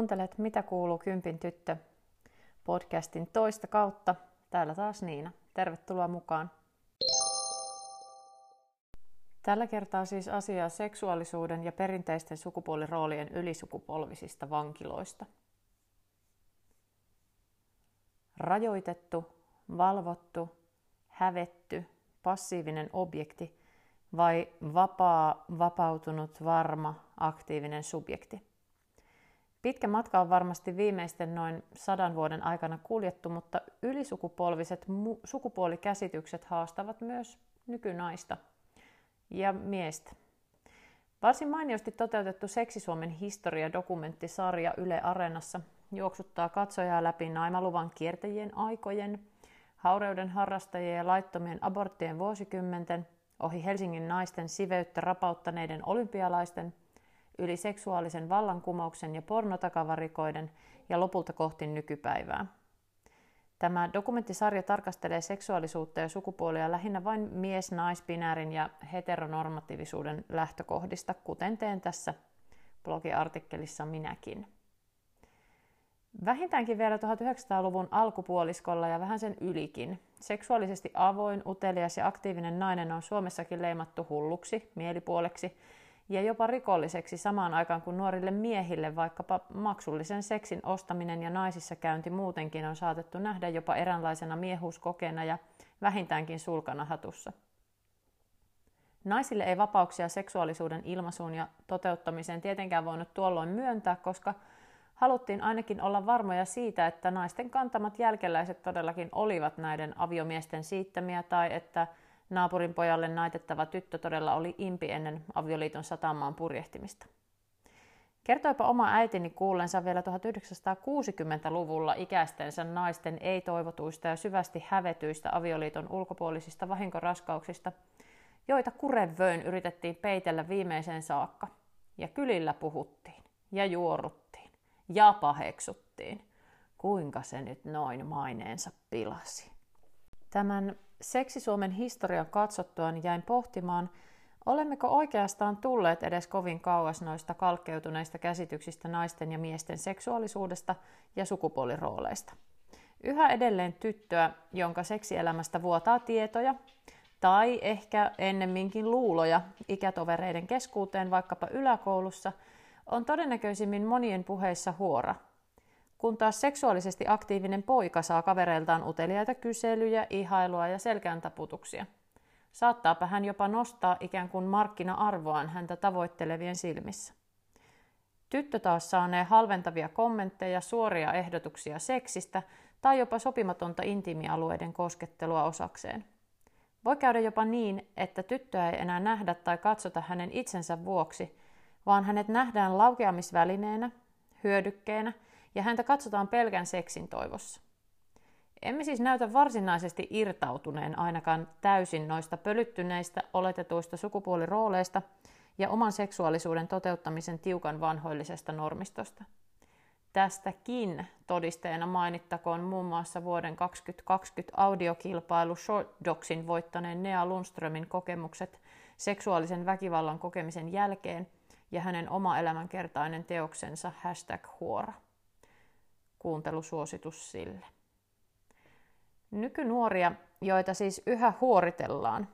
Kuuntelet Mitä kuuluu Kympin tyttö podcastin toista kautta. Täällä taas Niina. Tervetuloa mukaan. Tällä kertaa siis asiaa seksuaalisuuden ja perinteisten sukupuoliroolien ylisukupolvisista vankiloista. Rajoitettu, valvottu, hävetty, passiivinen objekti vai vapaa, vapautunut, varma, aktiivinen subjekti. Pitkä matka on varmasti viimeisten noin sadan vuoden aikana kuljettu, mutta ylisukupolviset mu- sukupuolikäsitykset haastavat myös nykynaista ja miestä. Varsin mainiosti toteutettu Seksi-Suomen historia-dokumenttisarja Yle Areenassa juoksuttaa katsojaa läpi naimaluvan kiertäjien aikojen, haureuden harrastajien ja laittomien aborttien vuosikymmenten, ohi Helsingin naisten siveyttä rapauttaneiden olympialaisten, yli seksuaalisen vallankumouksen ja pornotakavarikoiden ja lopulta kohti nykypäivää. Tämä dokumenttisarja tarkastelee seksuaalisuutta ja sukupuolia lähinnä vain mies-naispinäärin ja heteronormatiivisuuden lähtökohdista, kuten teen tässä blogiartikkelissa minäkin. Vähintäänkin vielä 1900-luvun alkupuoliskolla ja vähän sen ylikin. Seksuaalisesti avoin, utelias ja aktiivinen nainen on Suomessakin leimattu hulluksi, mielipuoleksi ja jopa rikolliseksi samaan aikaan kuin nuorille miehille vaikkapa maksullisen seksin ostaminen ja naisissa käynti muutenkin on saatettu nähdä jopa eräänlaisena miehuuskokeena ja vähintäänkin sulkana hatussa. Naisille ei vapauksia seksuaalisuuden ilmaisuun ja toteuttamiseen tietenkään voinut tuolloin myöntää, koska haluttiin ainakin olla varmoja siitä, että naisten kantamat jälkeläiset todellakin olivat näiden aviomiesten siittämiä tai että naapurin pojalle naitettava tyttö todella oli impi ennen avioliiton satamaan purjehtimista. Kertoipa oma äitini kuullensa vielä 1960-luvulla ikäistensä naisten ei-toivotuista ja syvästi hävetyistä avioliiton ulkopuolisista vahinkoraskauksista, joita kurevöön yritettiin peitellä viimeiseen saakka. Ja kylillä puhuttiin ja juoruttiin ja paheksuttiin. Kuinka se nyt noin maineensa pilasi? Tämän Seksi-Suomen historian katsottuaan jäin pohtimaan, olemmeko oikeastaan tulleet edes kovin kauas noista kalkkeutuneista käsityksistä naisten ja miesten seksuaalisuudesta ja sukupuolirooleista. Yhä edelleen tyttöä, jonka seksielämästä vuotaa tietoja, tai ehkä ennemminkin luuloja ikätovereiden keskuuteen vaikkapa yläkoulussa, on todennäköisimmin monien puheissa huora – kun taas seksuaalisesti aktiivinen poika saa kavereiltaan uteliaita kyselyjä, ihailua ja selkään taputuksia. Saattaapa hän jopa nostaa ikään kuin markkina-arvoaan häntä tavoittelevien silmissä. Tyttö taas saanee halventavia kommentteja, suoria ehdotuksia seksistä tai jopa sopimatonta intiimialueiden koskettelua osakseen. Voi käydä jopa niin, että tyttöä ei enää nähdä tai katsota hänen itsensä vuoksi, vaan hänet nähdään laukeamisvälineenä, hyödykkeenä – ja häntä katsotaan pelkän seksin toivossa. Emme siis näytä varsinaisesti irtautuneen ainakaan täysin noista pölyttyneistä oletetuista sukupuolirooleista ja oman seksuaalisuuden toteuttamisen tiukan vanhoillisesta normistosta. Tästäkin todisteena mainittakoon muun muassa vuoden 2020 audiokilpailu Short Docsin voittaneen Nea Lundströmin kokemukset seksuaalisen väkivallan kokemisen jälkeen ja hänen oma elämänkertainen teoksensa hashtag huora kuuntelusuositus sille. Nykynuoria, joita siis yhä huoritellaan,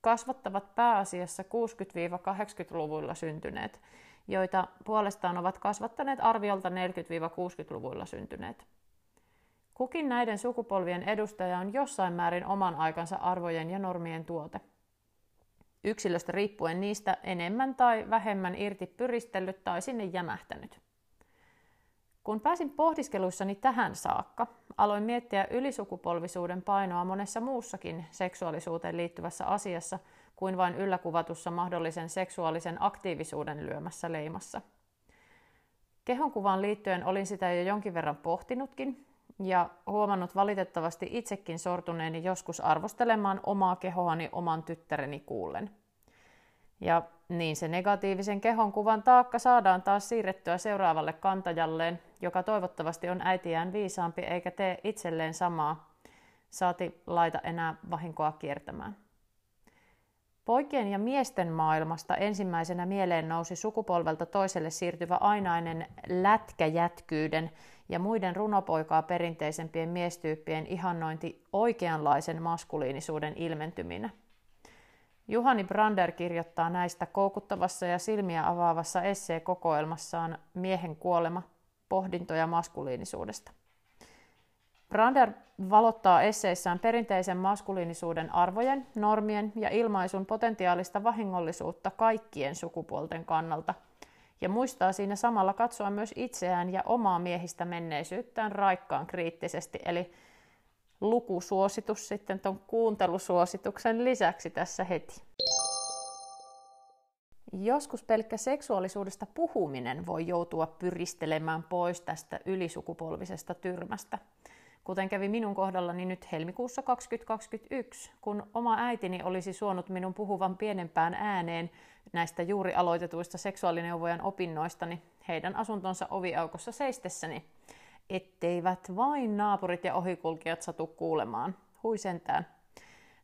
kasvattavat pääasiassa 60-80-luvuilla syntyneet, joita puolestaan ovat kasvattaneet arviolta 40-60-luvuilla syntyneet. Kukin näiden sukupolvien edustaja on jossain määrin oman aikansa arvojen ja normien tuote. Yksilöstä riippuen niistä enemmän tai vähemmän irti pyristellyt tai sinne jämähtänyt. Kun pääsin pohdiskeluissani tähän saakka, aloin miettiä ylisukupolvisuuden painoa monessa muussakin seksuaalisuuteen liittyvässä asiassa kuin vain ylläkuvatussa mahdollisen seksuaalisen aktiivisuuden lyömässä leimassa. Kehonkuvaan liittyen olin sitä jo jonkin verran pohtinutkin ja huomannut valitettavasti itsekin sortuneeni joskus arvostelemaan omaa kehoani oman tyttäreni kuullen. Ja niin se negatiivisen kehonkuvan taakka saadaan taas siirrettyä seuraavalle kantajalleen, joka toivottavasti on äitiään viisaampi eikä tee itselleen samaa, saati laita enää vahinkoa kiertämään. Poikien ja miesten maailmasta ensimmäisenä mieleen nousi sukupolvelta toiselle siirtyvä ainainen lätkäjätkyyden ja muiden runopoikaa perinteisempien miestyyppien ihannointi oikeanlaisen maskuliinisuuden ilmentyminen. Juhani Brander kirjoittaa näistä koukuttavassa ja silmiä avaavassa esseekokoelmassaan Miehen kuolema, pohdintoja maskuliinisuudesta. Brander valottaa esseissään perinteisen maskuliinisuuden arvojen, normien ja ilmaisun potentiaalista vahingollisuutta kaikkien sukupuolten kannalta ja muistaa siinä samalla katsoa myös itseään ja omaa miehistä menneisyyttään raikkaan kriittisesti, eli lukusuositus sitten tuon kuuntelusuosituksen lisäksi tässä heti. Joskus pelkkä seksuaalisuudesta puhuminen voi joutua pyristelemään pois tästä ylisukupolvisesta tyrmästä – kuten kävi minun kohdallani nyt helmikuussa 2021, kun oma äitini olisi suonut minun puhuvan pienempään ääneen näistä juuri aloitetuista seksuaalineuvojan opinnoistani heidän asuntonsa oviaukossa seistessäni, etteivät vain naapurit ja ohikulkijat satu kuulemaan. Hui sentään.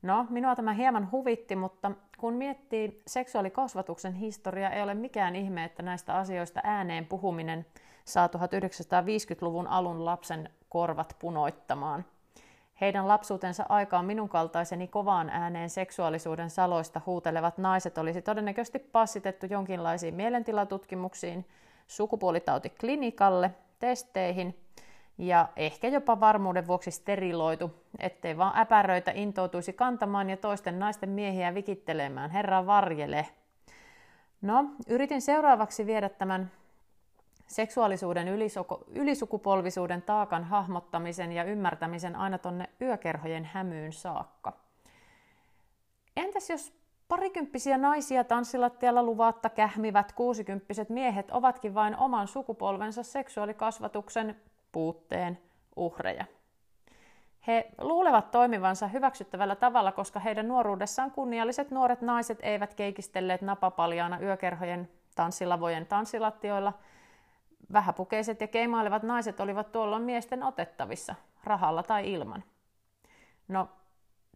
No, minua tämä hieman huvitti, mutta kun miettii seksuaalikasvatuksen historiaa, ei ole mikään ihme, että näistä asioista ääneen puhuminen saa 1950-luvun alun lapsen korvat punoittamaan. Heidän lapsuutensa aikaan minun kaltaiseni kovaan ääneen seksuaalisuuden saloista huutelevat naiset olisi todennäköisesti passitettu jonkinlaisiin mielentilatutkimuksiin, sukupuolitautiklinikalle, testeihin ja ehkä jopa varmuuden vuoksi steriloitu, ettei vaan äpäröitä intoutuisi kantamaan ja toisten naisten miehiä vikittelemään. Herra varjele. No, yritin seuraavaksi viedä tämän seksuaalisuuden ylisukupolvisuuden taakan hahmottamisen ja ymmärtämisen aina tonne yökerhojen hämyyn saakka. Entäs jos parikymppisiä naisia tanssilattialla luvatta kähmivät kuusikymppiset miehet ovatkin vain oman sukupolvensa seksuaalikasvatuksen puutteen uhreja? He luulevat toimivansa hyväksyttävällä tavalla, koska heidän nuoruudessaan kunnialliset nuoret naiset eivät keikistelleet napapaljaana yökerhojen tanssilavojen tanssilattioilla – Vähäpukeiset ja keimailevat naiset olivat tuolloin miesten otettavissa, rahalla tai ilman. No,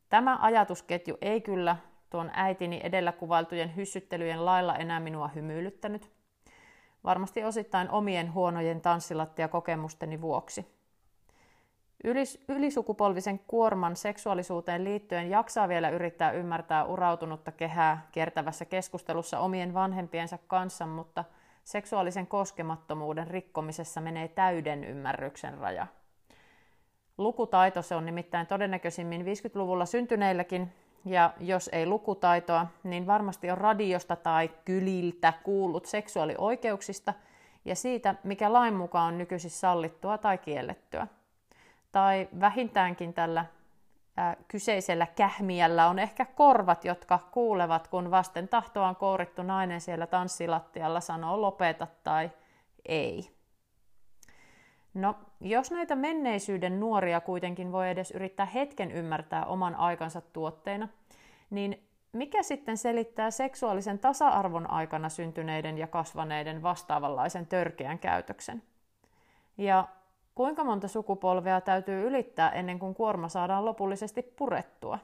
tämä ajatusketju ei kyllä tuon äitini edellä kuvailtujen hyssyttelyjen lailla enää minua hymyilyttänyt. Varmasti osittain omien huonojen tanssilattia kokemusteni vuoksi. Ylis- ylisukupolvisen kuorman seksuaalisuuteen liittyen jaksaa vielä yrittää ymmärtää urautunutta kehää kiertävässä keskustelussa omien vanhempiensa kanssa, mutta – seksuaalisen koskemattomuuden rikkomisessa menee täyden ymmärryksen raja. Lukutaito se on nimittäin todennäköisimmin 50-luvulla syntyneilläkin, ja jos ei lukutaitoa, niin varmasti on radiosta tai kyliltä kuullut seksuaalioikeuksista ja siitä, mikä lain mukaan on nykyisin sallittua tai kiellettyä. Tai vähintäänkin tällä kyseisellä kähmiällä on ehkä korvat, jotka kuulevat, kun vasten tahtoaan kourittu nainen siellä tanssilattialla sanoo lopeta tai ei. No, jos näitä menneisyyden nuoria kuitenkin voi edes yrittää hetken ymmärtää oman aikansa tuotteina, niin mikä sitten selittää seksuaalisen tasa-arvon aikana syntyneiden ja kasvaneiden vastaavanlaisen törkeän käytöksen? Ja Kuinka monta sukupolvea täytyy ylittää ennen kuin kuorma saadaan lopullisesti purettua?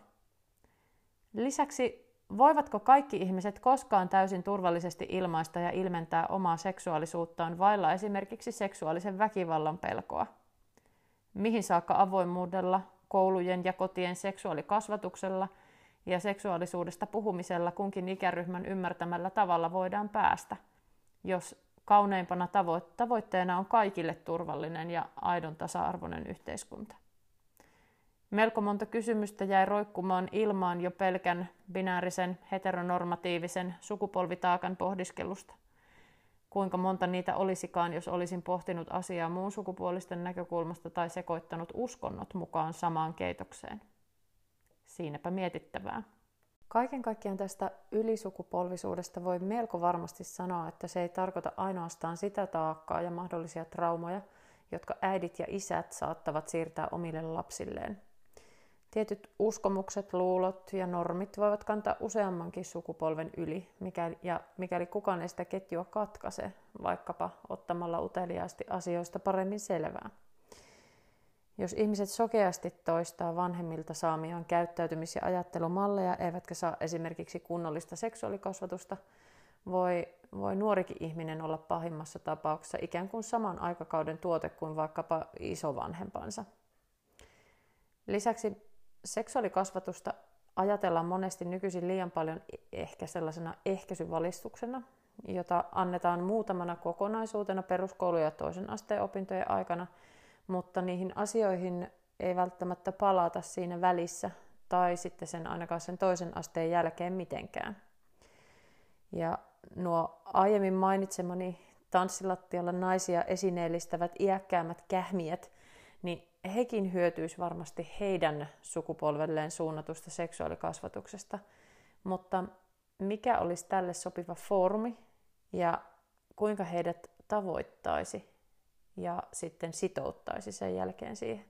Lisäksi, voivatko kaikki ihmiset koskaan täysin turvallisesti ilmaista ja ilmentää omaa seksuaalisuuttaan vailla esimerkiksi seksuaalisen väkivallan pelkoa? Mihin saakka avoimuudella, koulujen ja kotien seksuaalikasvatuksella ja seksuaalisuudesta puhumisella kunkin ikäryhmän ymmärtämällä tavalla voidaan päästä, jos kauneimpana tavoitteena on kaikille turvallinen ja aidon tasa-arvoinen yhteiskunta. Melko monta kysymystä jäi roikkumaan ilmaan jo pelkän binäärisen heteronormatiivisen sukupolvitaakan pohdiskelusta. Kuinka monta niitä olisikaan, jos olisin pohtinut asiaa muun sukupuolisten näkökulmasta tai sekoittanut uskonnot mukaan samaan keitokseen. Siinäpä mietittävää. Kaiken kaikkiaan tästä ylisukupolvisuudesta voi melko varmasti sanoa, että se ei tarkoita ainoastaan sitä taakkaa ja mahdollisia traumoja, jotka äidit ja isät saattavat siirtää omille lapsilleen. Tietyt uskomukset, luulot ja normit voivat kantaa useammankin sukupolven yli, mikäli, ja mikäli kukaan ei sitä ketjua katkaise, vaikkapa ottamalla uteliaasti asioista paremmin selvää. Jos ihmiset sokeasti toistaa vanhemmilta saamiaan käyttäytymis- ja ajattelumalleja, eivätkä saa esimerkiksi kunnollista seksuaalikasvatusta, voi, voi nuorikin ihminen olla pahimmassa tapauksessa ikään kuin saman aikakauden tuote kuin vaikkapa isovanhempansa. Lisäksi seksuaalikasvatusta ajatellaan monesti nykyisin liian paljon ehkä sellaisena ehkäisyvalistuksena, jota annetaan muutamana kokonaisuutena peruskoulu- ja toisen asteen opintojen aikana, mutta niihin asioihin ei välttämättä palata siinä välissä tai sitten sen ainakaan sen toisen asteen jälkeen mitenkään. Ja nuo aiemmin mainitsemani tanssilattialla naisia esineellistävät iäkkäämmät kähmiät, hekin hyötyisi varmasti heidän sukupolvelleen suunnatusta seksuaalikasvatuksesta. Mutta mikä olisi tälle sopiva foorumi ja kuinka heidät tavoittaisi ja sitten sitouttaisi sen jälkeen siihen.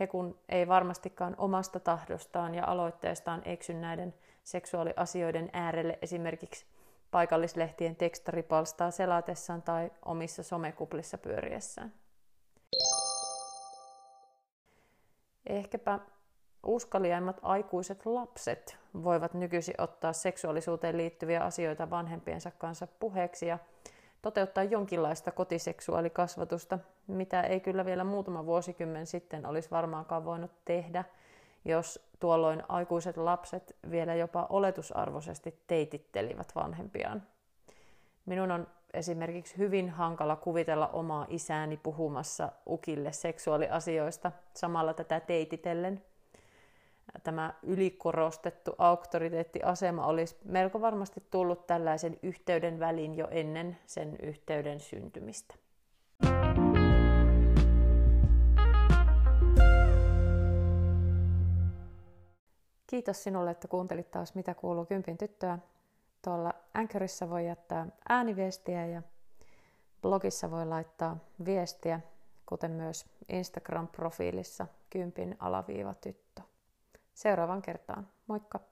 He kun ei varmastikaan omasta tahdostaan ja aloitteestaan eksy näiden seksuaaliasioiden äärelle esimerkiksi paikallislehtien tekstaripalstaa selatessaan tai omissa somekuplissa pyöriessään. Ehkäpä uskaliaimmat aikuiset lapset voivat nykyisin ottaa seksuaalisuuteen liittyviä asioita vanhempiensa kanssa puheeksi ja toteuttaa jonkinlaista kotiseksuaalikasvatusta, mitä ei kyllä vielä muutama vuosikymmen sitten olisi varmaankaan voinut tehdä, jos tuolloin aikuiset lapset vielä jopa oletusarvoisesti teitittelivät vanhempiaan. Minun on esimerkiksi hyvin hankala kuvitella omaa isääni puhumassa ukille seksuaaliasioista samalla tätä teititellen. Tämä ylikorostettu auktoriteettiasema olisi melko varmasti tullut tällaisen yhteyden väliin jo ennen sen yhteyden syntymistä. Kiitos sinulle, että kuuntelit taas Mitä kuuluu Kympin tyttöä. Tuolla Anchorissa voi jättää ääniviestiä ja blogissa voi laittaa viestiä, kuten myös Instagram-profiilissa kympin alaviiva tyttö. Seuraavan kertaan. Moikka!